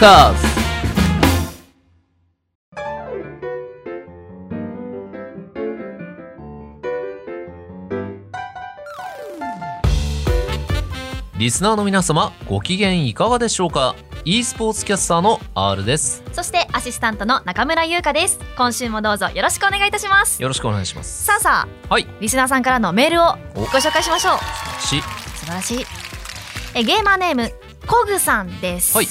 カーズリスナーの皆様ご機嫌いかがでしょうか？e スポーツキャスターの R です。そしてアシスタントの中村優香です。今週もどうぞよろしくお願いいたします。よろしくお願いします。さあさあはい。リスナーさんからのメールをお。ご紹介しましょう。し素晴らしい。えゲーマーネームコグさんです、はい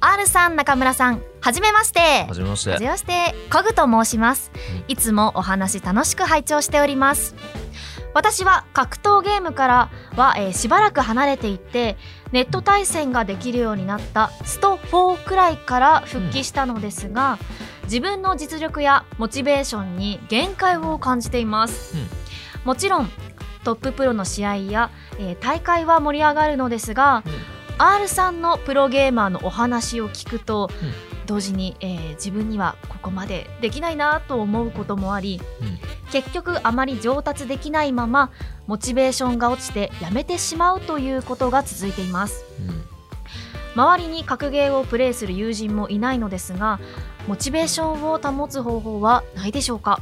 R さん中村さんはじめまして。はじめまして。はじめまして。コグと申します。うん。いつもお話楽しく拝聴しております。私は格闘ゲームからは、えーしばらく離れていてネット対戦ができるようになったスト4くらいから復帰したのですが、自分の実力やモチベーションに限界を感じています、うん。もちろんトッププロの試合や、えー大会は盛り上がるのですが、R さんのプロゲーマーのお話を聞くと、うん。同時に、えー自分にはここまでできないなと思うこともあり、うん。結局あまり上達できないままモチベーションが落ちてやめてしまうということが続いています。うん。周りに格ゲーをプレイする友人もいないのですがモチベーションを保つ方法はないでしょうか？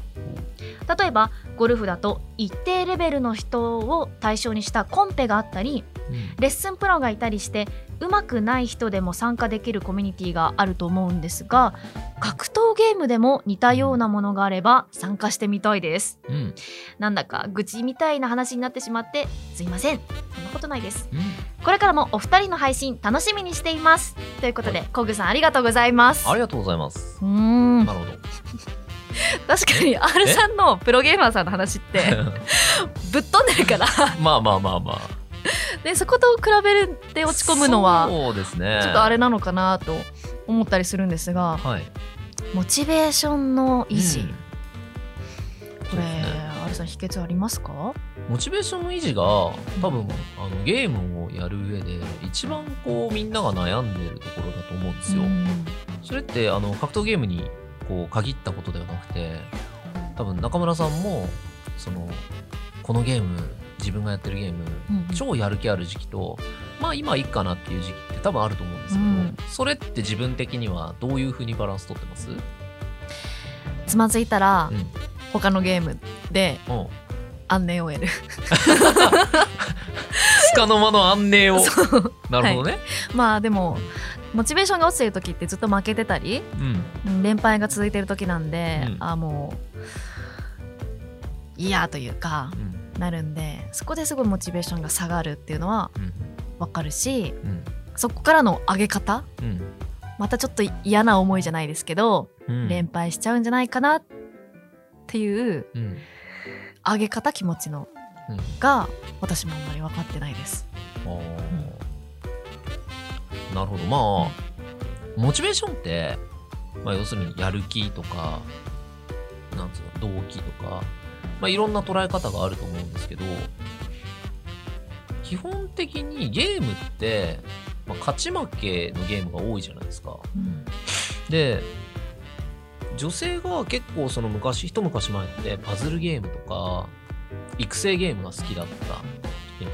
例えばゴルフだと一定レベルの人を対象にしたコンペがあったりうんレッスンプロがいたりして上手くない人でも参加できるコミュニティがあると思うんですが格闘ゲームでも似たようなものがあれば参加してみたいです。うん。なんだか愚痴みたいな話になってしまってすいません。そんなことないです。うん。これからもお二人の配信楽しみにしています。ということでコグさんありがとうございます。ありがとうございます。うーん。なるほど。確かに R さんのプロゲーマーさんの話って ぶっ飛んでるから。まあまあまあまあ でそこと比べて落ち込むのはそうですね。ちょっとあれなのかなと思ったりするんですがはい。モチベーションの維持、うん。これ、ね。R さん秘訣ありますか？モチベーションの維持が多分あのゲームをやる上で一番こうみんなが悩んでるところだと思うんですよ。うん。それってあの格闘ゲームにこう限ったことではなくて多分中村さんもそのこのゲーム自分がやってるゲームうん超やる気ある時期とまあ今いいかなっていう時期って多分あると思うんですけど、うん。それって自分的にはどういうふうにバランス取ってます、うん、つまずいたら、他のゲームでうん。安寧を得る。つかの間の安寧を。なるほどね、まあでもモチベーションが落ちてる時ってずっと負けてたりうん。うん連敗が続いてる時なんで、うん。あもう嫌というかうんなるんでそこですごいモチベーションが下がるっていうのはうん。わかるしうん。そこからの上げ方うん。またちょっと嫌な思いじゃないですけど、うん。連敗しちゃうんじゃないかなっていううん。上げ方気持ちのうん。が私もあんまり分かってないです。なるほど。まあモチベーションって、まあ、要するにやる気とかなんつうの動機とか、まあ、いろんな捉え方があると思うんですけど基本的にゲームって、まあ、勝ち負けのゲームが多いじゃないですか。うん。で女性が結構その昔一昔前ってパズルゲームとか育成ゲームが好きだった。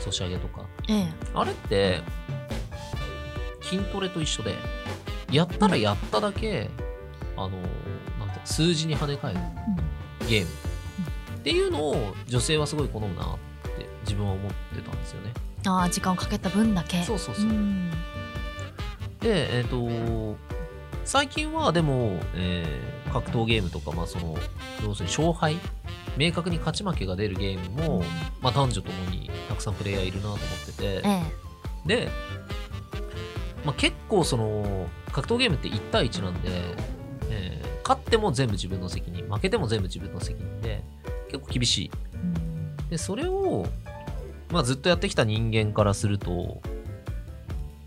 ソシャゲとか。ええ。あれって筋トレと一緒でやったらやっただけ、あのなんて数字に跳ね返るゲームっていうのを女性はすごい好むなって自分は思ってたんですよね。ああ時間をかけた分だけ。そうそうそう。ん。で、えっ、と、最近はでも、えー格闘ゲームとか、まあその、要するに勝敗、明確に勝ち負けが出るゲームも、まあ男女ともにたくさんプレイヤーいるなと思ってて、ええ。で、まあ、結構その、格闘ゲームって1対1なんで、えー勝っても全部自分の責任、負けても全部自分の責任で、結構厳しい。うんで、それを、まあ、ずっとやってきた人間からすると、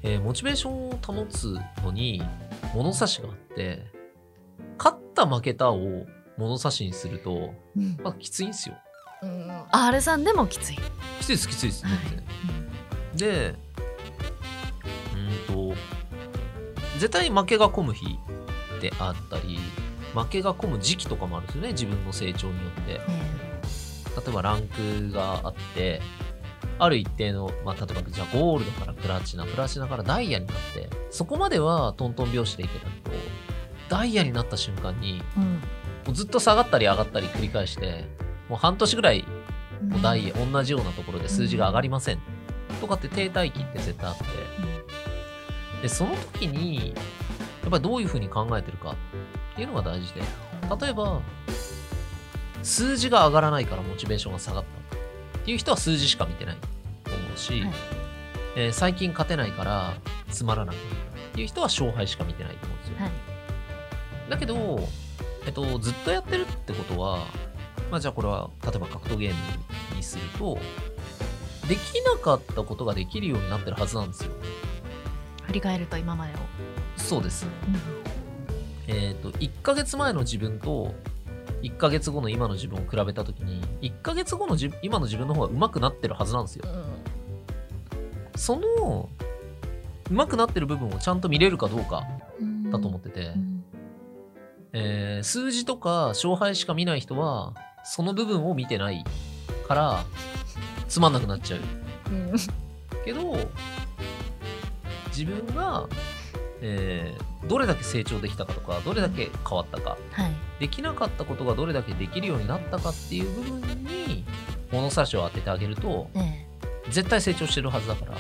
えーモチベーションを保つのに物差しがあって、勝った負けたを物差しにすると、うんまあ、きついんですよ。うん R さんでもきつい。きついです、きついです。はいで、うーんと、絶対負けが込む日であったり、負けが込む時期とかもあるんですよね、自分の成長によって。え例えばランクがあって、ある一定の、まあ、例えばじゃあゴールドからプラチナプラチナからダイヤになってそこまではトントン拍子でいけたけどダイヤになった瞬間にうん。もうずっと下がったり上がったり繰り返してもう半年ぐらいもうダイヤ、同じようなところで数字が上がりません、とかって停滞期って絶対あって。でその時にやっぱりどういうふうに考えてるかっていうのが大事で。例えば数字が上がらないからモチベーションが下がったっていう人は数字しか見てないと思うし、はい。えー最近勝てないからつまらなくなっていう人は勝敗しか見てないと思うんですよ、はい。だけど、えっと、ずっとやってるってことは、まあ、じゃあこれは例えば格闘ゲームにするとできなかったことができるようになってるはずなんですよ。振り返ると今までを、そうですえっ、と1ヶ月前の自分と1ヶ月後の今の自分を比べた時に1ヶ月後の自今の自分の方が上手くなってるはずなんですよ。その上手くなってる部分をちゃんと見れるかどうかうん。だと思ってて、うん。えー数字とか勝敗しか見ない人はその部分を見てないからつまんなくなっちゃう。うん。けど自分が、えーどれだけ成長できたかとかどれだけ変わったか。はい。できなかったことがどれだけできるようになったかっていう部分に物差しを当ててあげるとえ絶対成長してるはずだから。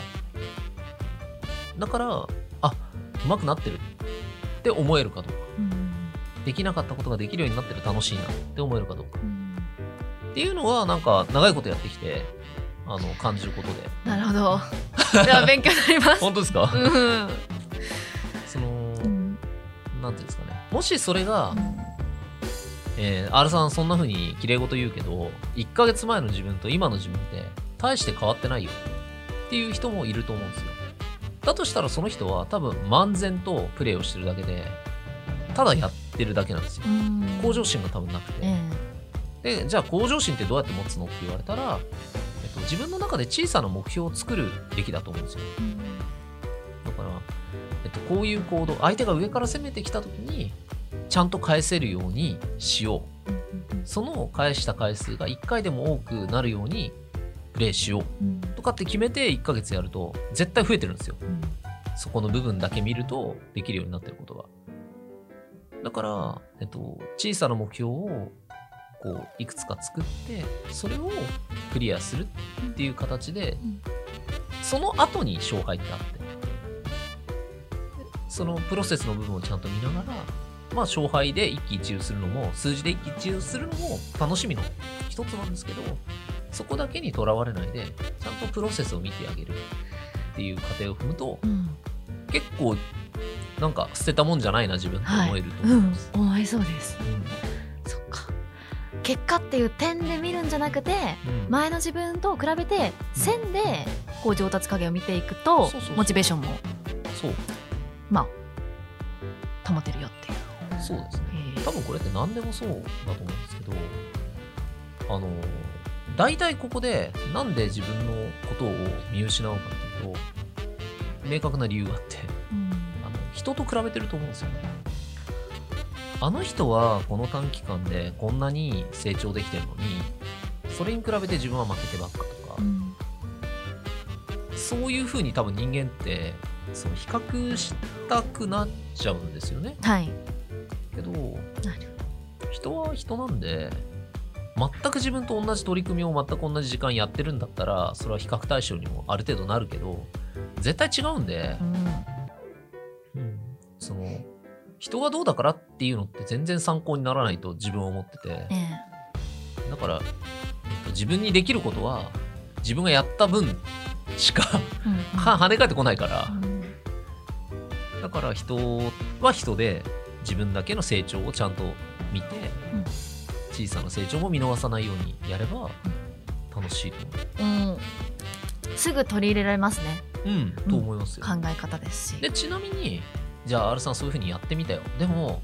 だからあ上手くなってる。って思えるかどうか。えうん。できなかったことができるようになってる楽しいな。って思えるかどうか。うん。っていうのはなんか長いことやってきてあの感じることで。なるほど。では勉強になります。本当ですか？うんなんていうんですかね。もしそれが、えー、R さんそんな風に綺麗事言うけど1ヶ月前の自分と今の自分って大して変わってないよ。っていう人もいると思うんですよ。だとしたらその人は多分漫然とプレイをしてるだけでただやってるだけなんですよ。うん。向上心が多分なくて、えでじゃあ向上心ってどうやって持つのって言われたら、えっと、自分の中で小さな目標を作るべきだと思うんですよ。えうんこういう行動相手が上から攻めてきた時にちゃんと返せるようにしよう。その返した回数が1回でも多くなるようにプレイしよう。うんとかって決めて1ヶ月やると絶対増えてるんですよ。うんそこの部分だけ見るとできるようになってることが。だから、えっと、小さな目標をこういくつか作ってそれをクリアするっていう形で、うん。その後に勝敗ってあってそのプロセスの部分をちゃんと見ながらまあ勝敗で一喜一憂するのも数字で一喜一憂するのも楽しみの一つなんですけどそこだけにとらわれないでちゃんとプロセスを見てあげるっていう過程を踏むとうん。結構なんか捨てたもんじゃないな自分ってはい思えるとうん思います、思いそうです。うん。そっか。結果っていう点で見るんじゃなくてうん。前の自分と比べて線でこう上達加減を見ていくとモチベーションもそうまあ保てるよっていう。そうですね。へ多分これって何でもそうだと思うんですけどあの大体ここでなんで自分のことを見失うかっていうと明確な理由があってうん。あの人と比べてると思うんですよね。あの人はこの短期間でこんなに成長できてるのにそれに比べて自分は負けてばっかとか、うん。そういう風に多分人間ってその比較したくなっちゃうんですよね。はい。けど人は人なんで全く自分と同じ取り組みを全く同じ時間やってるんだったらそれは比較対象にもある程度なるけど絶対違うんでう、ん。うん。その人がどうだからっていうのって全然参考にならないと自分は思ってて。えだから、えっと、自分にできることは自分がやった分しか跳ね返ってこないからうんだから人は人で自分だけの成長をちゃんと見て、うん。小さな成長も見逃さないようにやれば楽しいとう。ん。すぐ取り入れられますね。思う。うん、と思いますよ。考え方ですし。でちなみにじゃあ R さんそういう風にやってみたよ。でも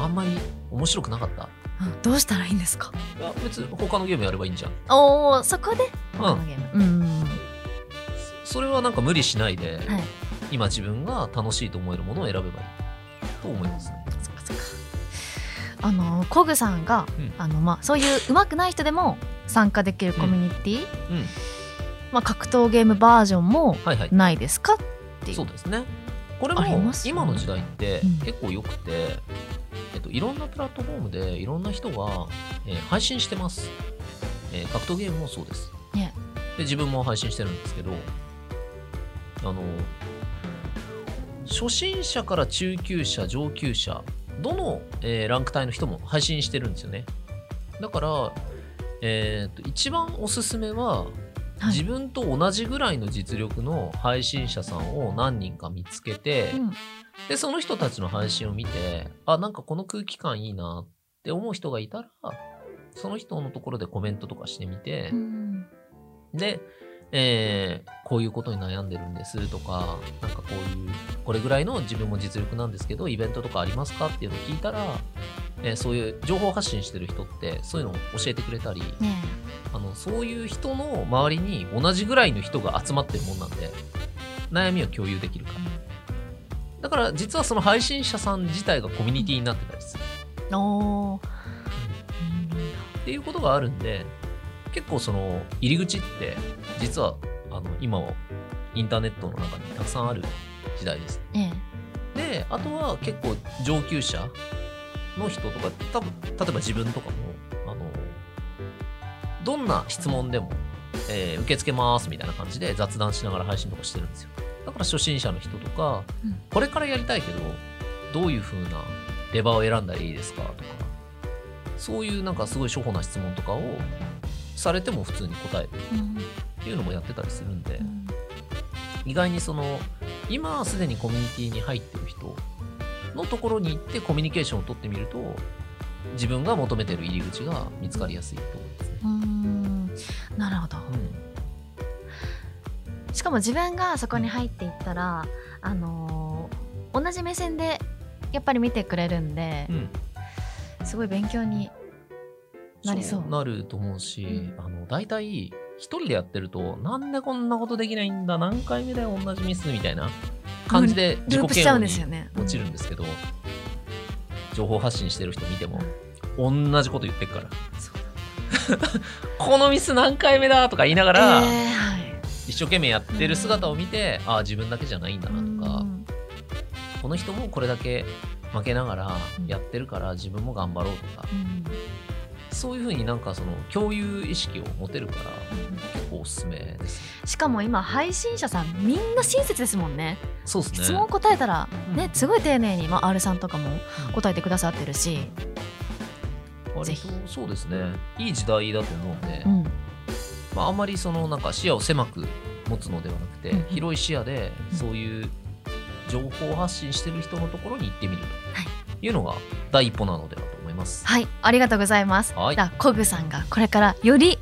あんまり面白くなかった？うん。どうしたらいいんですか？いや別に他のゲームやればいいんじゃん。おおそこで？うん他のゲーム。うん。それはなんか無理しないで、はい今自分が楽しいと思えるものを選べばいい。と思いますね。あのコグさんが、うん。あのまあそういう上手くない人でも参加できるコミュニティ。うん。まあ、格闘ゲームバージョンもはいはい。ないですかっていう。そうですね。これも今の時代ってうん。結構良くて、えっと、いろんなプラットフォームでいろんな人が、えー配信してます、えー格闘ゲームもそうです、ね。で自分も配信してるんですけどあの初心者から中級者上級者どの、えーランク帯の人も配信してるんですよね。だから、えーと一番おすすめははい。自分と同じぐらいの実力の配信者さんを何人か見つけて、うん。でその人たちの配信を見てあなんかこの空気感いいなって思う人がいたらその人のところでコメントとかしてみてう、ん。で、えーこういうことに悩んでるんですとかなんかこういうこれぐらいの自分も実力なんですけどイベントとかありますかっていうのを聞いたら、えーそういう情報発信してる人ってそういうのを教えてくれたりねあのそういう人の周りに同じぐらいの人が集まってるもんなんで悩みを共有できるか。らだから実はその配信者さん自体がコミュニティになってたりする。えおー。っていうことがあるんで結構その入り口って実はあの今はインターネットの中にたくさんある時代です。ねであとは結構上級者の人とか多分例えば自分とかもあのどんな質問でも、えー受け付けますみたいな感じで雑談しながら配信とかしてるんですよ。だから初心者の人とか、うん。これからやりたいけどどういう風なレバーを選んだらいいですかとかそういうなんかすごい初歩な質問とかをされても普通に答えるっていうのもやってたりするんで、うん。意外にその今はすでにコミュニティに入ってる人のところに行ってコミュニケーションを取ってみると自分が求めてる入り口が見つかりやすいと思いますね。うん。なるほど。しかも自分がそこに入っていったら、あのー同じ目線でやっぱり見てくれるんでう、ん、すごい勉強になりそう。なると思うし、うん。あの大体一人でやってるとなんでこんなことできないんだ何回目だよ同じミスみたいな感じで自己嫌悪にですよね。落ちるんですけど、情報発信してる人見ても同じこと言ってるから。このミス何回目だとか言いながら、えーはい。一生懸命やってる姿を見て、ああ自分だけじゃないんだなとか、うん。この人もこれだけ負けながらやってるから自分も頑張ろうとか、うんそういうふうになんかその共有意識を持てるから結構おすすめですね。しかも今配信者さんみんな親切ですもんね。そうですね。質問答えたらね、うん。すごい丁寧に、まあ、R さんとかも答えてくださってるし、割とぜひ。そうですね。いい時代だと思うんで、うん。まあ、あんまりそのなんか視野を狭く持つのではなくて、うんうん。広い視野でうん。そういう情報発信してる人のところに行ってみるはい。というのが第一歩なのではと。思います。はいありがとうございます、はい。じゃあコグさんがこれからより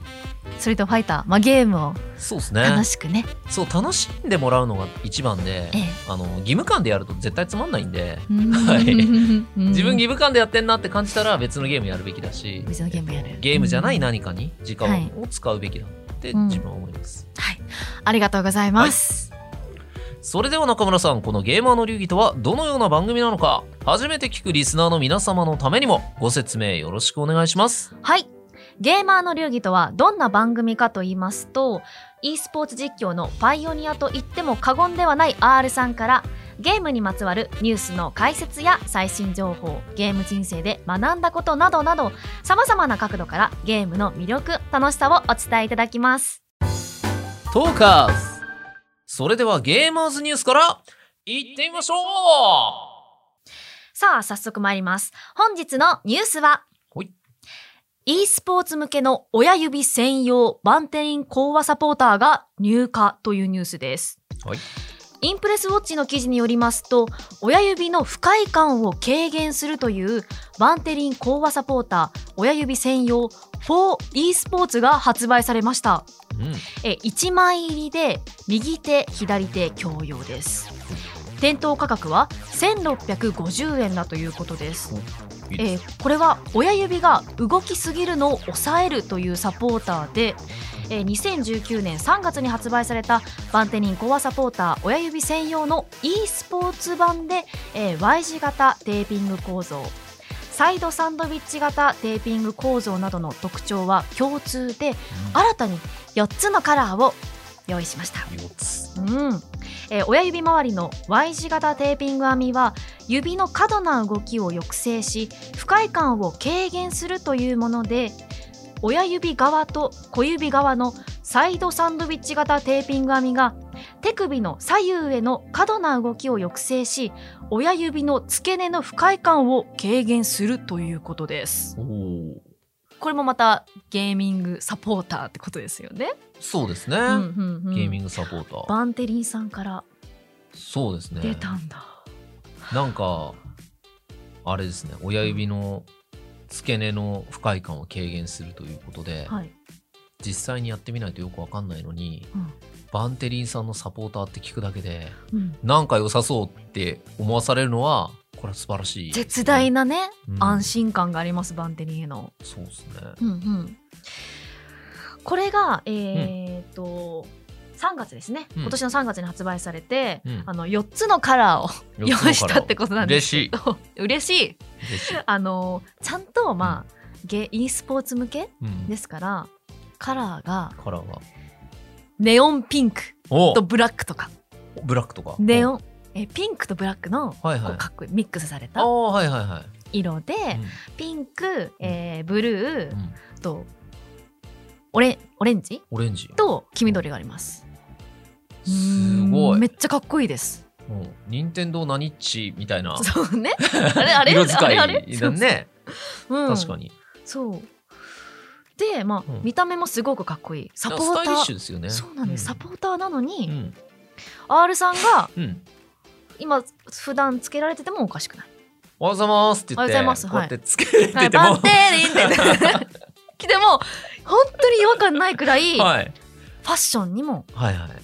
ストリートファイター、まあ、ゲームをそうですね。楽しくね。そう楽しんでもらうのが一番で、ええ。あの義務感でやると絶対つまんないんで、は はい。自自分義務感でやってんなって感じたら別のゲームやるべきだし別のゲームやる。ゲームじゃない何かに時はい。間を使うべきだってうん自分は思います、はい。ありがとうございます、それでは中村さんこのゲーマーの流儀とはどのような番組なのか初めて聞くリスナーの皆様のためにもご説明よろしくお願いしますはい。ゲーマーの流儀とはどんな番組かと言いますと、e スポーツ実況のパイオニアと言っても過言ではない R さんから、ゲームにまつわるニュースの解説や最新情報、ゲーム人生で学んだことなどなど、様々な角度からゲームの魅力、楽しさをお伝えいただきます。トーカーズそれではゲーマーズニュースからいってみましょうさあ、早速参ります。本日のニュースは、e スポーツ向けの親指専用バンテリン講話サポーターが入荷というニュースです。はいインプレスウォッチの記事によりますと、親指の不快感を軽減するというバンテリン講話サポーター親指専用 4e スポーツが発売されました。うんえ1枚入りで右手左手共用です。店頭価格は1650円だということですえーこれは親指が動きすぎるのを抑えるというサポーターで、えー2019年3月に発売されたバンテリンコアサポーター親指専用の e スポーツ版で、えー Y 字型テーピング構造。サイドサンドウィッチ型テーピング構造などの特徴は共通で新たに4つのカラーを用意しました。4つ。うん、えー親指周りの Y 字型テーピング編みは指の過度な動きを抑制し不快感を軽減するというもので親指側と小指側のサイドサンドウィッチ型テーピング編みが手首の左右への過度な動きを抑制し親指の付け根の不快感を軽減するということです。これもまたゲーミングサポーターってことですよね、そうですね、うんうんうん。ゲーミングサポーター。バンテリンさんからそうですね。出たんだ、なんかあれですね。親指の付け根の不快感を軽減するということで、はい、実際にやってみないとよくわかんないのにうん。バンテリンさんのサポーターって聞くだけでうん。なんか良さそうって思わされるのはこれは素晴らしい。絶大なね、うん。安心感がありますバンテリンへの。そうですね。うんうん、これがえーっと、3月ですね、うん。今年の3月に発売されて、うん。あの4つのカラーを用意したってことなんですけど。嬉しい。あのちゃんとまあ、ゲ e スポーツ向けうん、ですからカラーがカラーがネオンピンクお。とブラックとか。ブラックとか？ネオンえピンクとブラックのはいはい。こうかっこいいミックスされあた色で、ピンク、えーブルー、とオレオレンジオレンジ。と黄緑があります。すごい。うんめっちゃかっこいいです。もう任天堂何っちみたいな。そうね。あれあれ？色使いだね。うん、確かに。そう。で、まあ、うん。見た目もすごくかっこいい。サポータスタイリッシュー。ですよね。そうなんです、サポーターなのに、うん。R さんがうん。今普段つけられててもおかしくない。おはようございますって言っておはようございます。こうやってつけてても、はい、バンテリンって 来ても本当に違和感ないくらい、フはいァッションにも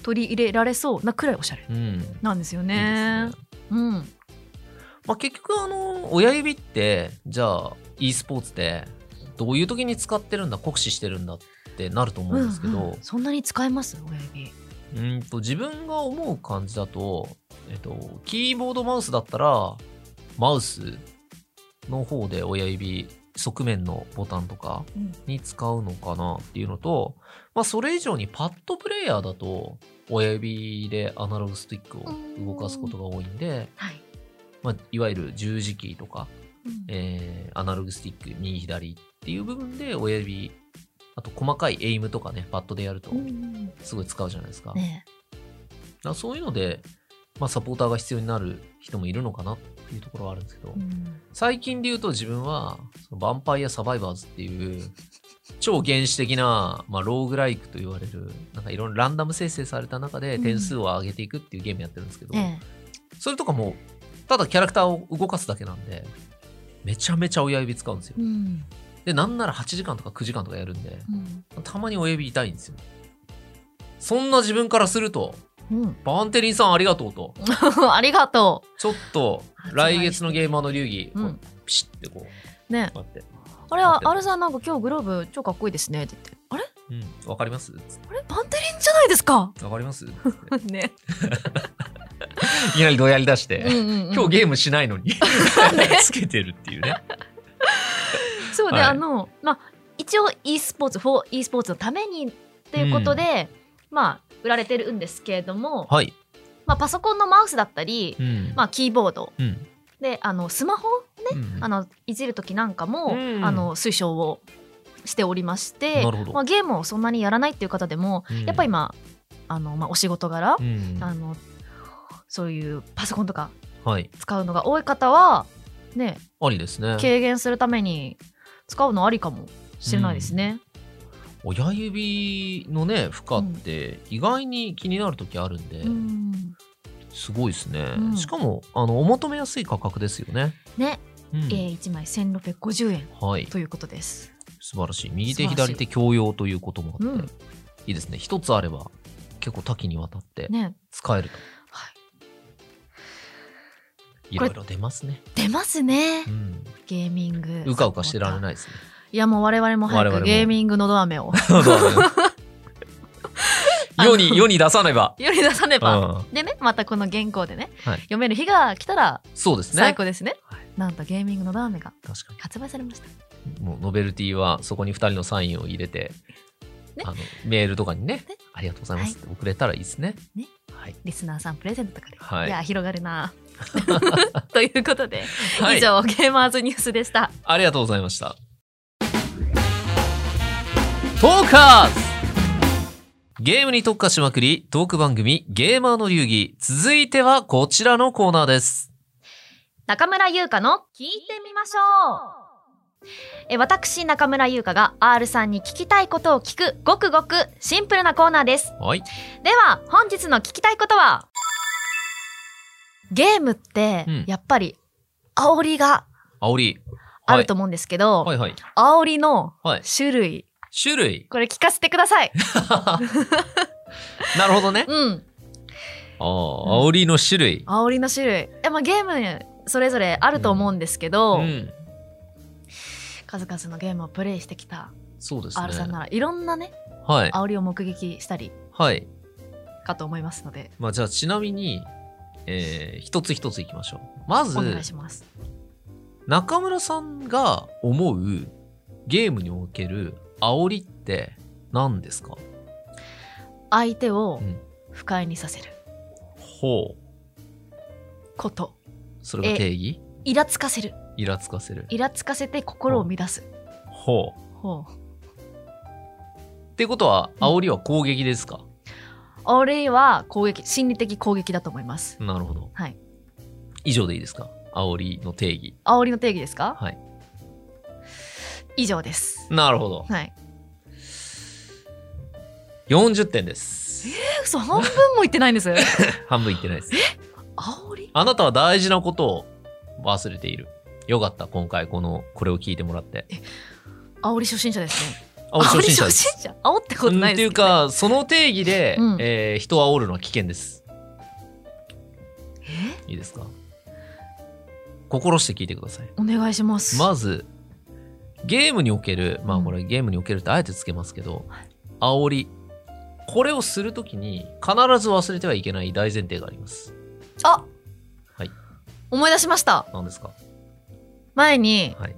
取り入れられそうなくらいおしゃれうん。なんですよね。まあ、結局あの親指ってじゃあ e スポーツでどういう時に使ってるんだ酷使してるんだってなると思うんですけど、うんうん。そんなに使えます？親指。うんと自分が思う感じだと、えっと、キーボードマウスだったらマウスの方で親指側面のボタンとかうん。に使うのかなっていうのと、まあ、それ以上にパッドプレイヤーだと親指でアナログスティックを動かすことが多いんで、はい。まあ、いわゆる十字キーとか、うん。えーアナログスティック右左っていう部分で親指あと細かいエイムとかねパッドでやるとうんすごい使うじゃないですか,、ね。そういうので、まあ、サポーターが必要になる人もいるのかな。っていうところはあるんですけど、うん。最近で言うと自分はそのヴァンパイアサバイバーズっていう超原始的な、まあ、ローグライクと言われるなんかいろんなランダム生成された中で点数を上げていくっていうゲームやってるんですけど、えそれとかもただキャラクターを動かすだけなんでめちゃめちゃ親指使うんですよ。えうん。でなんなら8時間とか9時間とかやるんでうん。たまに親指痛いんですよ。そんな自分からするとうん。バンテリンさんありがとうと。ありがとちょっと来月のゲーマーの流儀、うん。ピシッてこうう。ねあれは、あるさんなんか今日グローブ超かっこいいですねって言って。あれ？うん、わかります？あれ？バンテリンじゃないですか？わかります？ね。いきなりどうやり出して、うんうんうん今日ゲームしないのに。つけてるっていうね。そうで、はい。あの、まあ、一応 e スポーツ、4 e スポーツのためにっていうことで、まあ、売られてるんですけれども、はい。まあ、パソコンのマウスだったり、うん。まあ、キーボードうん。で、あの、スマホうんあのいじる時なんかも、うんあの推奨をしておりましてなるほどまあ、ゲームをそんなにやらないっていう方でも、うんやっぱり今あの、まあ、お仕事柄、うんあのそういうパソコンとかはい。使うのが多い方はねありですね。軽減するために使うのありかもしれないですね。親指のね、負荷って意外に気になる時あるんで、うんすごいですね。うんしかも、あの、お求めやすい価格ですよね。ね、うんえー、1枚1650円はい。ということです。素晴らしい。右手、左手共用ということもあって、うんいいですね。一つあれば、結構多岐にわたってね、使えると。はいろいろ出ますね。出ますねうん。ゲーミング。うかうかしてられい。ないですね。いやもう我々も早くゲーミングのど飴を 世に、世に出さねば。世に出さねうば。ん。でねまたこの原稿でね、はい読める日が来たらそうですね。最高ですね。はいなんとゲーミングのど飴が確か発売されました。に。もうノベルティはそこに2人のサインを入れて、ねあのメールとかにねねありがとうございますって送れたらいいですね。ねはい。リスナーさんプレゼントとかで、はいいや広がるな ということで、はい以上ゲーマーズニュースでしたありがとうございました。トーカーズゲームに特化しまくり、トーク番組、ゲーマーの流儀。続いてはこちらのコーナーです。中村優香の聞いてみましょうえ私中村優香が R さんに聞きたいことを聞くごくごくシンプルなコーナーですはい。では本日の聞きたいことはゲームってうんやっぱり煽りが煽り。あると思うんですけど、はいはい。煽りのはい。種類。これ聞かせてください なるほどね。うんああ、煽りの種類。煽りの種類え、まあ、ゲームそれぞれあると思うんですけど、うん。数々のゲームをプレイしてきたそうですね。R さんならいろんなねはい。煽りを目撃したりはい。かと思いますのでまあじゃあちなみに、えー一つ一ついきましょう。まずお、願いします中村さんが思うゲームにおける煽りって何ですか？相手をうん。不快にさせる。ほう。こと。それが定義？イラつかせる。イラつかせる。イラつかせて心を乱す。ほう。ほう。ってことは、煽りは攻撃ですか、煽りは攻撃心理的攻撃だと思います。なるほど。はい。以上でいいですか？煽りの定義。煽りの定義ですか？はい。以上ですなるほど。はい40点です。え嘘半分も言ってないんです 半分いってないです。煽り？あなたは大事なことを忘れている。よかった、今回この、これを聞いてもらって。煽り初心者ですね煽り初心者です。煽り初心者？煽ったことないうんっていうか、その定義で、うんえー人を煽るのは危険です。え？いいですか？心して聞いてください。お願いしますまず、ゲームにおける、まあうん。これゲームにおけるってあえてつけますけど、煽り。これをするときに必ず忘れてはいけない大前提があります。あ！はい。思い出しました。何ですか？前にはい。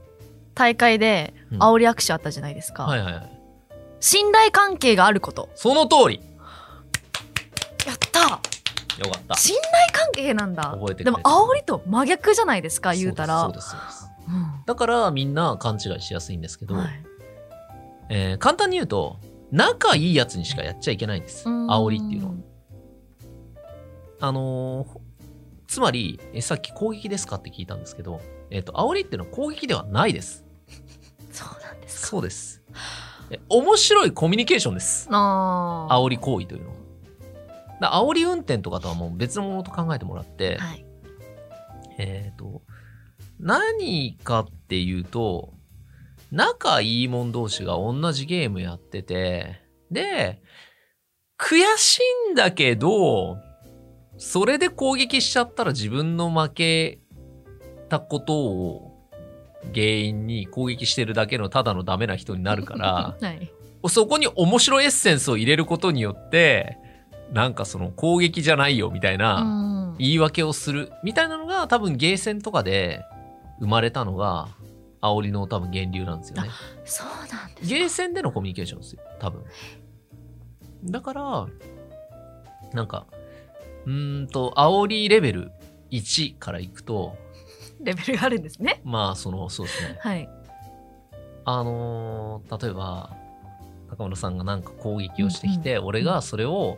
大会でうん。煽り握手あったじゃないですか、はいはいはい。信頼関係があること。その通り。やった。よかった。信頼関係なんだ。でも煽りと真逆じゃないですか言うたら。そうです、そうです。だからみんな勘違いしやすいんですけど、うんはいえー簡単に言うと、仲いいやつにしかやっちゃいけないんです。煽りっていうのは。あのーつまり、えさっき攻撃ですかって聞いたんですけど、えっ、と、煽りっていうのは攻撃ではないです。そうなんですかそうです。え面白いコミュニケーションです。あー煽り行為というのは。だ煽り運転とかとはもう別のものと考えてもらって、はいえっ、と、何かっていうと、仲いい者同士が同じゲームやってて、で、悔しいんだけど、それで攻撃しちゃったら自分の負けたことを原因に攻撃してるだけのただのダメな人になるから、はい。そこに面白いエッセンスを入れることによって、なんかその攻撃じゃないよみたいな、うん。言い訳をするみたいなのが多分ゲーセンとかで生まれたのが煽りの多分源流なんですよね。そうなんですゲーセンでのコミュニケーションですよ、多分。だから、なんか、うーんと、煽りレベル1からいくと、レベルがあるんですねまあ、その、そうですね。はいあのー例えば、中村さんがなんか攻撃をしてきて、俺がそれを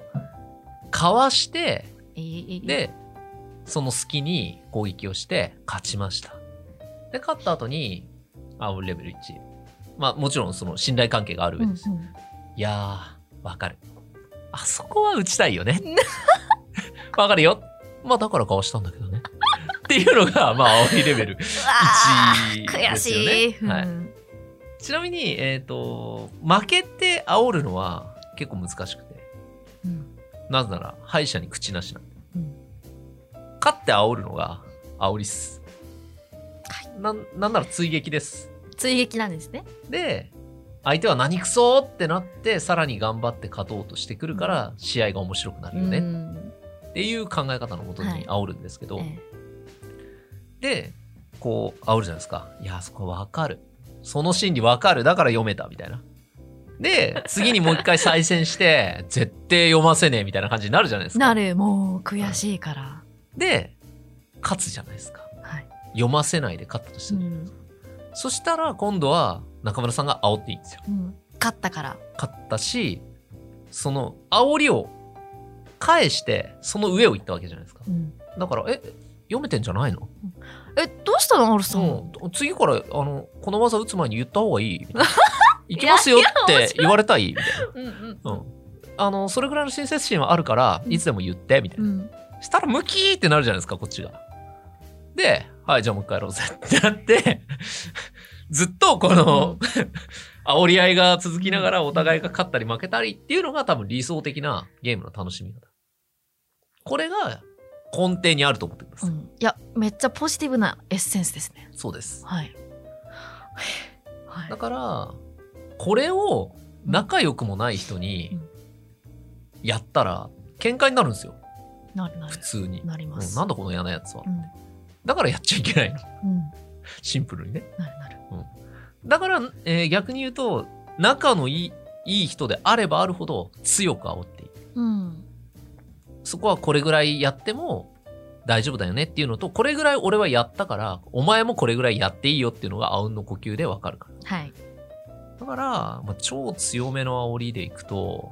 かわして、えーで、その隙に攻撃をして勝ちました。で、勝った後に、あ、俺レベル1。まあもちろんその信頼関係がある上です。うんうんいやー、わかる。あそこは打ちたいよね。わかるよ。まあだからかわしたんだけどね。っていうのが、まあ煽りレベル うわ1ー悔ですよしね。い、はい。うんちなみに、えっ、と、負けて煽るのは結構難しくて。うんなぜなら、敗者に口なしなんで。うん勝って煽るのが煽りっす。なんなんなら追撃です。追撃なんですねで、相手は何くそーってなって、さらに頑張って勝とうとしてくるから、試合が面白くなるよね、うんっていう考え方のもとはいに煽るんですけど、えで、こう、煽るじゃないですか。いや、そこわかる。その心理わかる。だから読めた、みたいな。で、次にもう一回再戦して、絶対読ませねえみたいな感じになるじゃないですか。なるもう悔しいからで、勝つじゃないですか。はい、読ませないで勝ったとする。うん。そしたら今度は中村さんが煽っていいんですよ。うん、勝ったから。勝ったし、その煽りを返して、その上を行ったわけじゃないですか。うん。だから、え、読めてんじゃないの？えどうしたのアルさん、うん、次からあのこの技打つ前に言った方がいい。みたいな行きますよって言われたいみたいうんうん。な、うん、あのそれぐらいの親切心はあるからうん。いつでも言ってみたいな、うん。したらムキーってなるじゃないですかこっちが。ではいじゃあもう一回やろうぜ。ってなってずっとこの、煽り合いが続きながらお互いが勝ったり負けたりっていうのが多分理想的なゲームの楽しみ方。これが根底にあると思ってください、うん。いやめっちゃポジティブなエッセンスですね。そうです。はい。はい。だからこれを仲良くもない人にうん。やったら喧嘩になるんですよ。なるなる。普通に、なります。うん。なんだこの嫌なやつは、うんだからやっちゃいけないの。うん。シンプルにね。なるなる。だから、えー逆に言うと仲のいいいい人であればあるほど強く煽っていい。うん。そこはこれぐらいやっても大丈夫だよねっていうのとこれぐらい俺はやったからお前もこれぐらいやっていいよっていうのがあうんの呼吸でわかるから。はい。だから、まあ、超強めの煽りでいくと、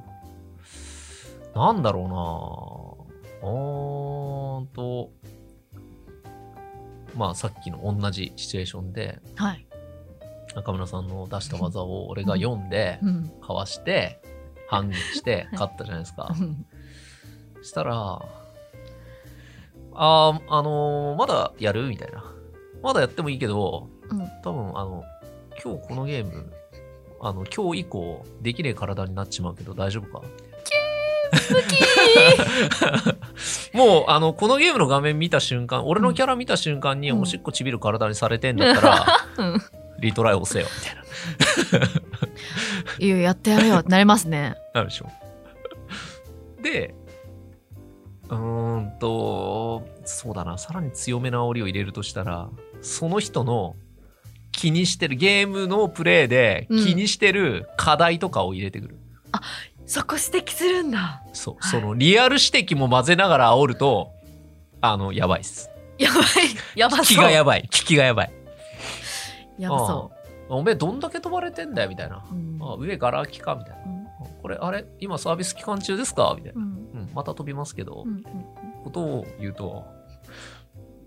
なんだろうなうーんと、まあさっきの同じシチュエーションで、はい。中村さんの出した技を俺が読んで、うん。かわして、反撃して はい。勝ったじゃないですか。うん。したら、あーあのーまだやるみたいな。まだやってもいいけど、うん。多分あの、今日このゲーム、あの、今日以降、できねえ体になっちまうけど大丈夫か？もう、あの、このゲームの画面見た瞬間、俺のキャラ見た瞬間に、うんおしっこちびる体にされてんだったら、うんリトライ押せよ、みたいな。いややってやるよってなりますねなるでしょ。で、うーんと、そうだな、さらに強めな煽りを入れるとしたら、その人の気にしてる、ゲームのプレイでうん気にしてる課題とかを入れてくる。そこ指摘するんだ。そう、はい。そのリアル指摘も混ぜながら煽ると、あの、やばいっす。やばい。やばそう。聞きがやばい。聞きがやばい。やばそああ。おめえどんだけ飛ばれてんだよ、みたいな。ううん。あ上ガラ空きか、みたいな。うん。これ、あれ？今サービス期間中ですか？みたいな。うん。うん、また飛びますけど、うん。ことを言うと、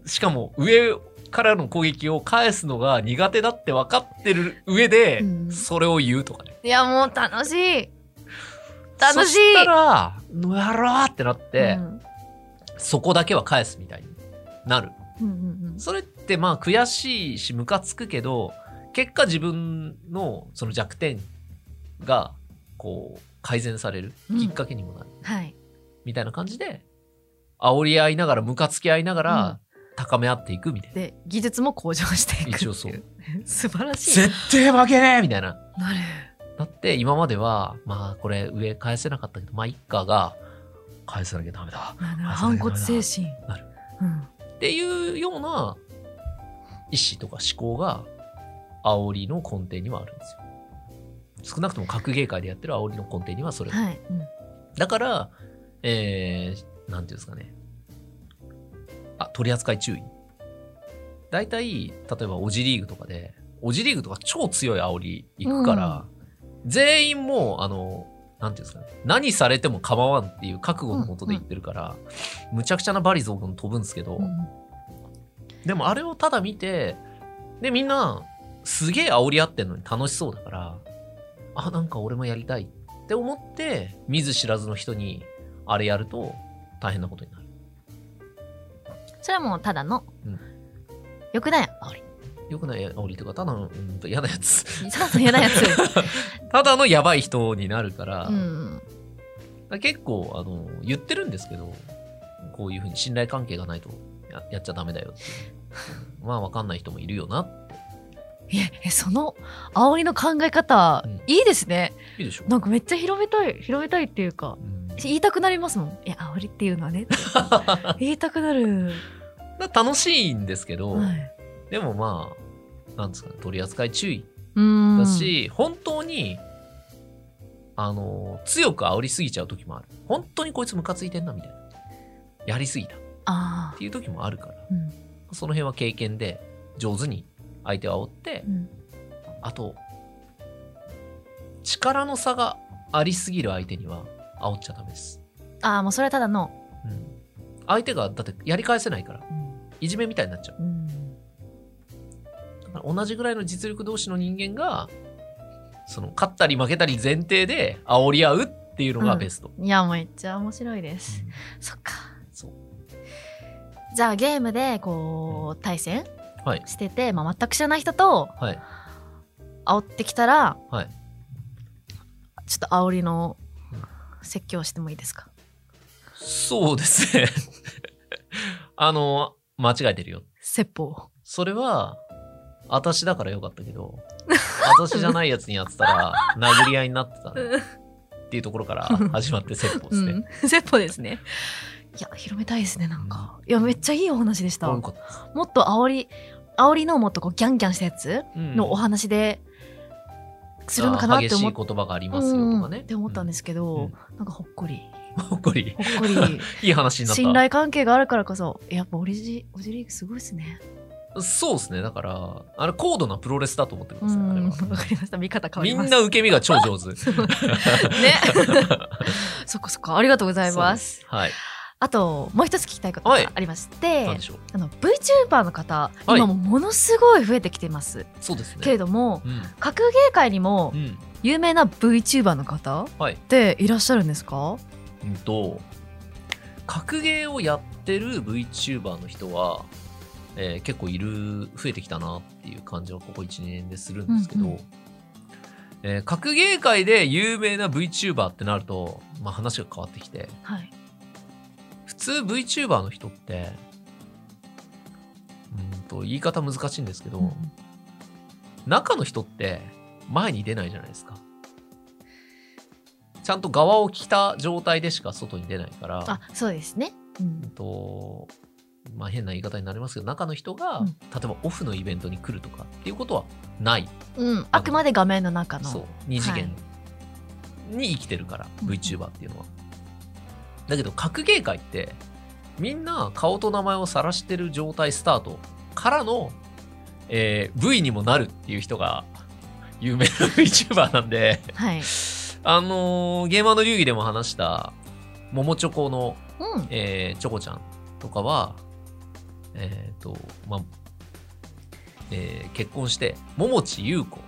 しかも上からの攻撃を返すのが苦手だって分かってる上でう、ん。それを言うとかね。いやもう楽しい楽しい。そしたら、やろうってなって、うん。そこだけは返すみたいになる。うんうんうん。それってまあ悔しいしムカつくけど、結果自分のその弱点がこう改善されるうん。きっかけにもなる。はい。みたいな感じで、煽り合いながら、ムカつき合いながら、高め合っていくみたいな。で技術も向上していく一応そう。素晴らしい。絶対負けねえみたいな。なるだって、今までは、まあ、これ上返せなかったけど、まあ、一家が、返さなきゃダメだ。反骨精神なるうんっていうような意思とか思考が、煽りの根底にはあるんですよ。少なくとも格ゲー界でやってる煽りの根底にはそれがはいうんだから、えー、なんていうんですかね。あ、取り扱い注意。大体、例えば、オジリーグとかで、オジリーグとか超強い煽り行くから、全員もう、あの、なんていうんですかね。何されても構わんっていう覚悟のもとで言ってるから、むちゃくちゃなバリゾー君飛ぶんですけど、うんでもあれをただ見て、で、みんな、すげえ煽り合ってんのに楽しそうだから、あ、なんか俺もやりたいって思って、見ず知らずの人に、あれやると大変なことになる。それはもうただのうんよくない煽りよくない煽りとか、ただの、うんと嫌なやつ。そうそう嫌なやつ。ただのやばい人になるから、うん。だから結構、あの、言ってるんですけど、こういうふうに信頼関係がないとややっちゃダメだよって。まあ、わかんない人もいるよなって。ええその煽りの考え方、うん。いいですね。いいでしょ。なんかめっちゃ広めたい広めたいっていうかうん。言いたくなりますもん。いや煽りっていうのはね 言いたくなる、楽しいんですけど、はい、でもまあ、なんですかね、取り扱い注意だし、本当に、あの、強く煽りすぎちゃう時もある。本当にこいつムカついてんな、みたいな。やりすぎた。っああていう時もあるから、うんその辺は経験で上手に相手を煽ってう、んあと、力の差がありすぎる相手には煽っちゃダメです。ああもうそれはただのうん。相手が、だってやり返せないから、うんいじめみたいになっちゃう。同じぐらいの実力同士の人間が、その、勝ったり負けたり前提で煽り合うっていうのがベスト。いやめっちゃ面白いですうんそっかそう。じゃあゲームでこう対戦はい。してて、まあ、全く知らない人とはい。煽ってきたらはい。ちょっと煽りの説教してもいいですか？そうですね。あの、間違えてるよ。説法それは、私だからよかったけど、私じゃないやつにやってたら、殴り合いになってたね。っていうところから始まって説法ですね。うん、説法ですね。いや広めたいですねなんか。いやめっちゃいいお話でした。も。っと煽り煽りのもっとこうギャンギャンしたやつうん。のお話でするのかなって思っあー激しい言葉がありますよとかね。うん。って思ったんですけど、うん。なんかほっこり。ほっこり。ほっこり。いい話になった。信頼関係があるからこそやっぱオリジオジリーグすごいですねそうですね。だから、あれ高度なプロレスだと思ってうますよ、あれんは。わかりました見方変わりますみんな受け身が超上手。ね そっかそっかありがとうございます。はい。あともう一つ聞きたいことはいがありまして、なんでしょう？あの VTuber の方、はい今もものすごい増えてきてますそうですね。けれどもうん。格ゲー界にもうん。有名な VTuber の方はい。っていらっしゃるんですか？うんと、格ゲーをやってる VTuber の人は、えー結構いる、増えてきたなっていう感じはここ1年でするんですけど、うんうん。えー格ゲー界で有名な VTuber ってなると、まあ、話が変わってきて、はい。普通 VTuber の人って、うんと言い方難しいんですけど、うん。中の人って前に出ないじゃないですか。ちゃんと側を着た状態でしか外に出ないから、あそうですね、うん。うんとまあ、変な言い方になりますけど中の人が、うん。例えばオフのイベントに来るとかっていうことはない。うん、あくまで画面の中の。そう。二次元に生きてるから、うん。VTuber っていうのは。だけど格ゲー界ってみんな顔と名前を晒してる状態スタートからの、えー V にもなるっていう人が有名な VTuber なんではい、あのーゲーマーの流儀でも話した桃チョコのうん、えーチョコちゃんとかは、えっ、と、まあ、えー結婚して、桃地優子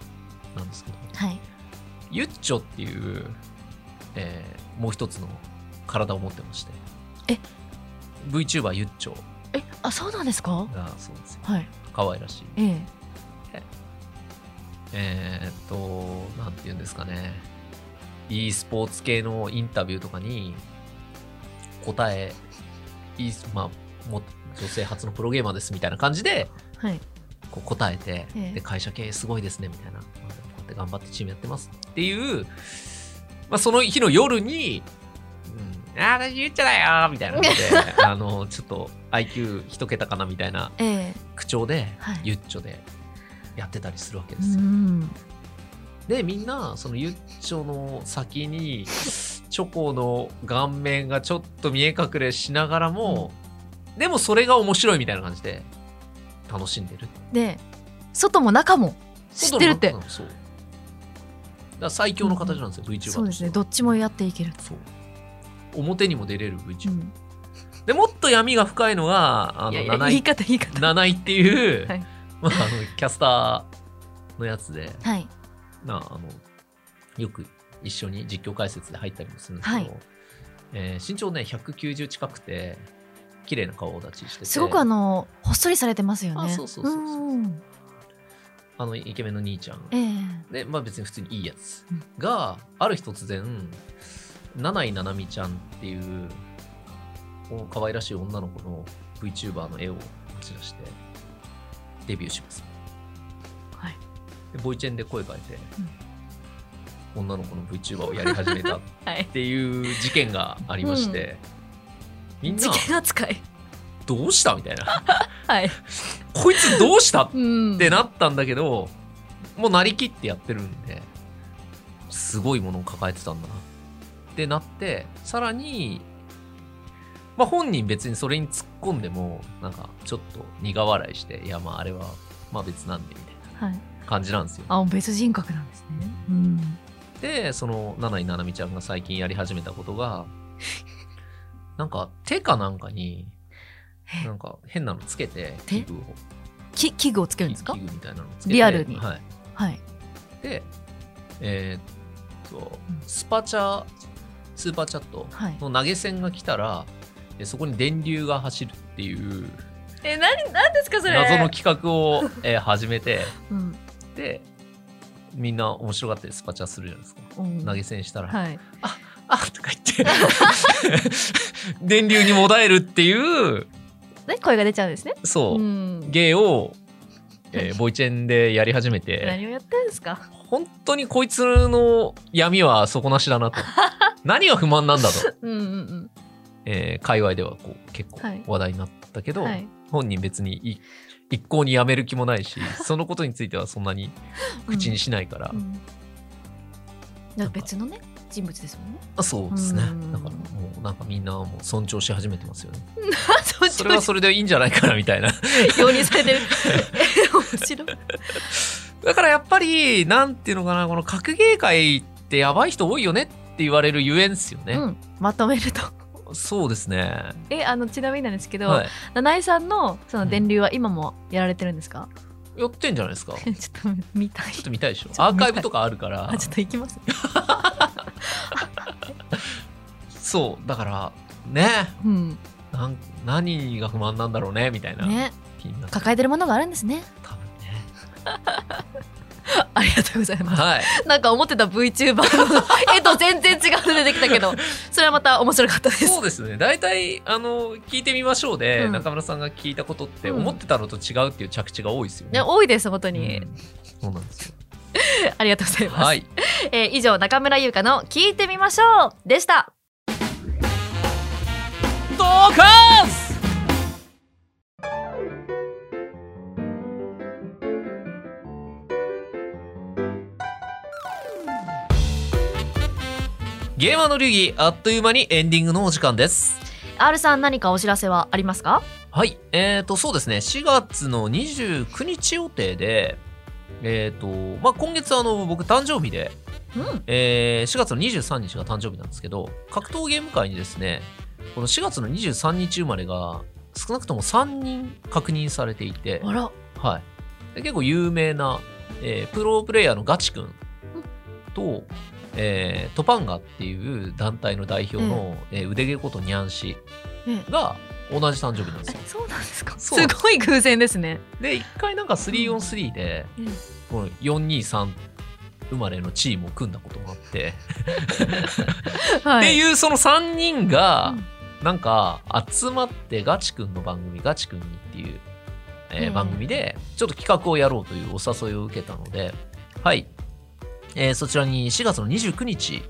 なんですけど、はいゆっちょっていう、えーもう一つの体を持ってまして、え？VTuber ゆっちょえあそうなんですか？がそうですよ。はい可愛らしい。えええっ、と、なんて言うんですかね。e スポーツ系のインタビューとかに答え、e まあ、も女性初のプロゲーマーですみたいな感じではい。こう答えて、ええ。で会社経営すごいですねみたいな、まあこうやって頑張ってチームやってますっていう、まあ、その日の夜に、うん、ああ、言っちゃだよみたいな。感 じで、あの、ちょっと IQ 一桁かなみたいなええ。口調で、はい。ゆっちょでやってたりするわけでうすよ。ん。で、みんな、そのゆっちょの先に、チョコの顔面がちょっと見え隠れしながらも、でもそれが面白いみたいな感じで楽しんでる。で外も中も知ってるって。そう。だから最強の形なんですよ、VTuber そうですね。どとっちもやっていけるそう。表にも出れるう VTuber。んで、もっと闇が深いのが、あの、いやいや七井。言い方言い方。七井っていう、はい。まあ、あの、キャスターのやつで、はい。なあのよく一緒に実況解説で入ったりもするんですけど、はい。えー身長ね190近くて綺麗な顔立ちしてて。すごくあのほっそりされてますよね。あそうそうそうそう。うん。あのイケメンの兄ちゃん。ええ。で、まあ、別に普通にいいやつ。うん。が、ある日突然七井七海ちゃんっていうお可愛らしい女の子の VTuber の絵を持ち出してデビューします。はい。でボイチェンで声変えて、女の子の VTuber をやり始めた はい。っていう事件がありまして、みんな。事件扱い。どうしたみたいな。はい。こいつどうしたっうんてなったんだけどもうなりきってやってるんですごいものを抱えてたんだな。ってなってさらにまあ本人別にそれに突っ込んでもなんかちょっと苦笑いしていやまああれはまあ別なんでみたいはい。な感じなんですよ。あ別人格なんですね。うん。でその七井七海ちゃんが最近やり始めたことが なんか手かなんかにえ。なんか変なのつけて手？器具を。き器具をつけるんですか？器具みたいなのつけて。リアルに。はい。はい。でえーっとうん。スパチャスーパーチャットはい。の投げ銭が来たらえそこに電流が走るっていうえ何何ですかそ謎の企画を、えー始めて うん。でみんな面白がってスパチャするじゃないですか。うん。投げ銭したら「はい。あとか言って。電流にもだえるっていう。で声が出ちゃうんですね。そう、ん。芸を、えーボイチェンでやり始めて。何をやってるんですか？本当にこいつの闇は底なしだなと。何が不満なんだと、うんうんうん。えー界隈ではこう結構はい。話題になったけど、はい。本人別にい一向にやめる気もないし そのことについてはそんなに口にしないから、うん。じゃあ別のね人物ですもんね。あそうですね。うん。だからもうなんかみんなもう尊重し始めてますよね。そそれはそれでいいんじゃないかなみたいな。容認されてる。え 面白い。だからやっぱりなんていうのかなこの格ゲー界ってやばい人多いよねって言われるゆえんですよね、うん。まとめると。そうですね。えあのちなみになんですけど、はい。七井さんのその電流は今もやられてるんですか、やってんじゃないですか。ち ょちょっと見たい。っと見たいでしょ。アーカイブとかあるから。あちょっと行きますそうだからね。うん。なん何が不満なんだろうねみたいなね。抱えてるものがあるんですね。多分ね。ありがとうございます。はい。なんか思ってた VTuber の絵と全然違うの出てきたけど それはまた面白かったです。そうですね。大体あの聞いてみましょうで、うん。中村さんが聞いたことってうん。思ってたのと違うっていう着地が多いですよね。ね多いです本当に、うん。そうなんですよ。ありがとうございます、はい。えー以上中村優香の聞いてみましょうでしたドカース。ゲーマーの流儀あっという間にエンディングのお時間です。R さん何かお知らせはありますか？はい。えーとそうですね。4月の29日予定でえーとまあ今月あの僕誕生日でうん。えー4月の23日が誕生日なんですけど格闘ゲーム界にですねこの4月の23日生まれが少なくとも3人確認されていて、あら。はい、で結構有名な、えープロプレイヤーのガチ君と、えートパンガっていう団体の代表の、えー腕毛ことニャンシええが同じ誕生日なんですよ。そうなんですか？すそう。なんですごい偶然ですね、で一回なんか 3on3 でこの423生まれのチームを組んだこともあって、はっていうその3人がうんなんか集まってガチくんの番組ガチくんにっていう、えーうん。番組でちょっと企画をやろうというお誘いを受けたのではい、えーそちらに4月の29日、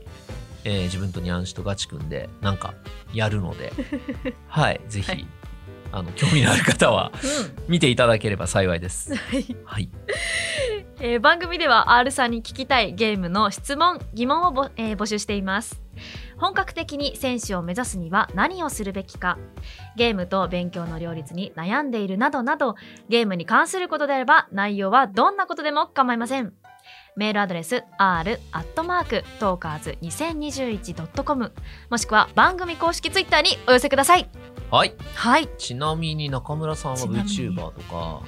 えー自分とニャンシとガチくんでなんかやるので はい。ぜひ、はい。あの興味のある方はうん。見ていただければ幸いです。はい。はい。えー番組では R さんに聞きたいゲームの質問疑問をぼ、えー募集しています本格的に選手を目指すには何をするべきか。ゲームと勉強の両立に悩んでいるなどなどゲームに関することであれば内容はどんなことでも構いません。メールアドレス r アットマークトーカーズ 2021.com もしくは番組公式ツイッターにお寄せください。はい。はい。ちなみに中村さんは VTuber とか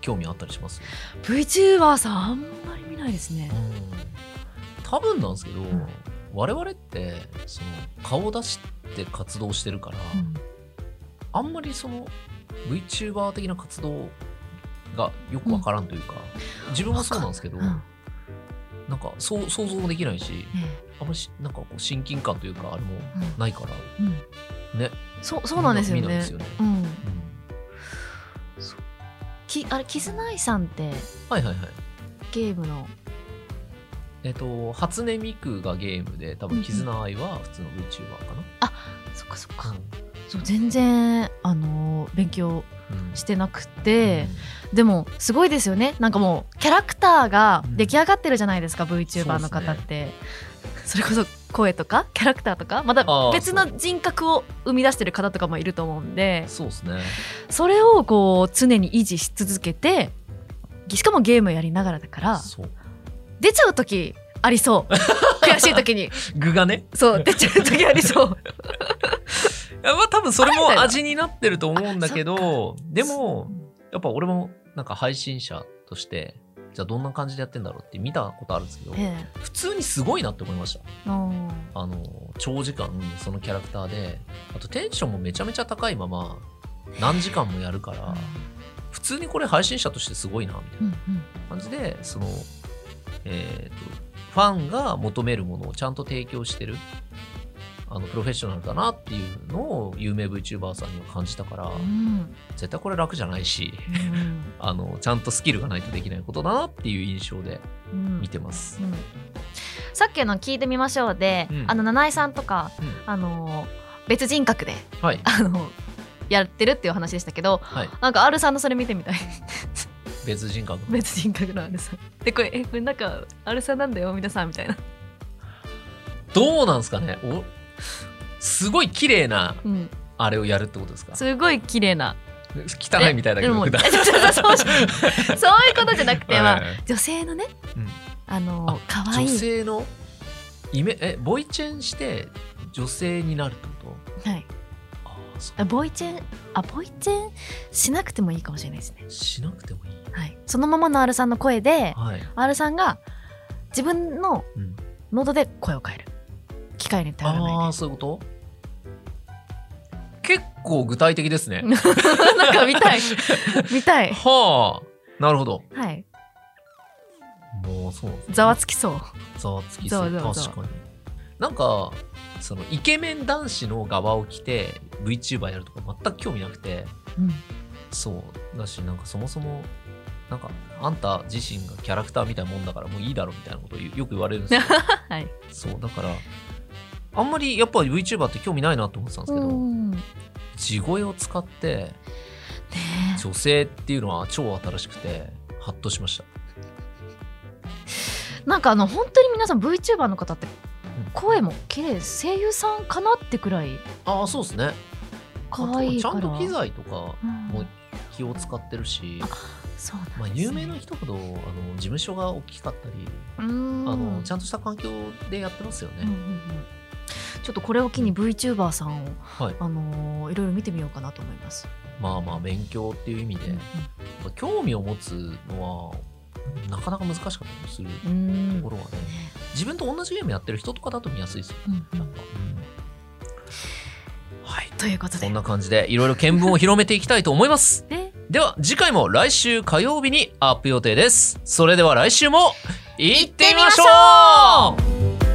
興味あったりします？VTuber さんあんまり見ないですね。うん。多分なんですけど、ん我々ってその顔を出して活動してるから、うん。あんまりその VTuber 的な活動がよくわからんというか、自分もそうなんですけど、うん。なんかそう想像もできないしえあんまりしなんかこう親近感というかあれもないから、うん。ね。そうそうなんですよね。きあれキズナイさんってはいはいはい。ゲームのえっ、と初音ミクがゲームで多うんうん。分絆愛は普通の VTuber かそっかそっな、かそう全然あのー勉強うん。してなくて、でもすごいですよね。なんかもうキャラクターが出来上がってるじゃないですか、VTuber の方って。そ,、れこそ声とかキャラクターとかまた別の人格を生み出してる方とかもいると思うんでそうですね。それをこう常に維持し続けてしかもゲームやりながらだからそう出ちゃう時ありそう。悔しい時に。具がね。そう出ちゃう時ありそう。い やまあ多分それも味になってると思うんだけあどでもうんやっぱ俺もなんか配信者としてじゃあどんな感じでやってんだろうって見たことあるんですけどえ普通にすごいなって思いました。えうんあの長時間そのキャラクターであとテンションもめちゃめちゃ高いまま何時間もやるから普通にこれ配信者としてすごいなみたいうんなうん。感じでそのえーとファンが求めるものをちゃんと提供してるあのプロフェッショナルだなっていうのを有名 VTuber さんには感じたからうん。絶対これ楽じゃないしうん。あのちゃんとスキルがないとできないことだなっていう印象でうん。見てます。うん。さっきの聞いてみましょうで、うん。あの七井さんとか、うん。あの別人格ではい。あのやってるっていう話でしたけどはい。なんか R さんのそれ見てみたい別人格。別人格の R さんでこれえこれなんか R さんなんだよ皆さんみたいな、どうなんですかね？おすごい綺麗なうん、あれをやるってことですか？すごい綺麗な。汚いみたいだけでもど普段。えそうそうそうそう。いうことじゃなくて、まあは女性のねうん。あの可女愛い。性のイメえボイチェンして女性になるってこと？はい。ああそあボイチェンあボイチェンしなくてもいいかもしれないですね。うしなくてもいいはい。そのままの R さんの声ではい。R さんが自分のうん。喉で声を変える。機械に頼らないああそういうこと？結構具体的ですね。で なんか見たい。見たい。はあ。なるほど。はい。もうそうざわつきそう。ざわつきそう。確かに。なんかそのイケメン男子の側を着て VTuber やるとか全く興味なくて。うん。そう。だしなんかそもそもなんかあんた自身がキャラクターみたいなもんだからもういいだろみたいなことをよく言われるんですよ。はい。そうだからあんまりやっぱり VTuber って興味ないなと思ってたんですけど、地声を使ってえ。女性っていうのは超新しくてハッとしました。なんかあの本当に皆さん VTuber の方ってん。声も綺麗声優さんかなってくらい。ああそうですね。可愛いから。ちゃんと機材とかうん。も気を使ってるし、そうなんです、ね。まあ、有名な人ほどあの事務所が大きかったり、あのちゃんとした環境でやってますよね、うんうんうん。ちょっとこれを機に VTuber さんを、はい。あのーいろいろ見てみようかなと思います。まあまあ勉強っていう意味で、まあ興味を持つのはなかなか難しかったりするうんうん。ところはね自分と同じゲームやってる人とかだと見やすいですようんうん。はいということで。そんな感じでいろいろ見聞を広めていきたいと思います。ででは次回も来週火曜日にアップ予定です。それでは来週も行ってみましょう。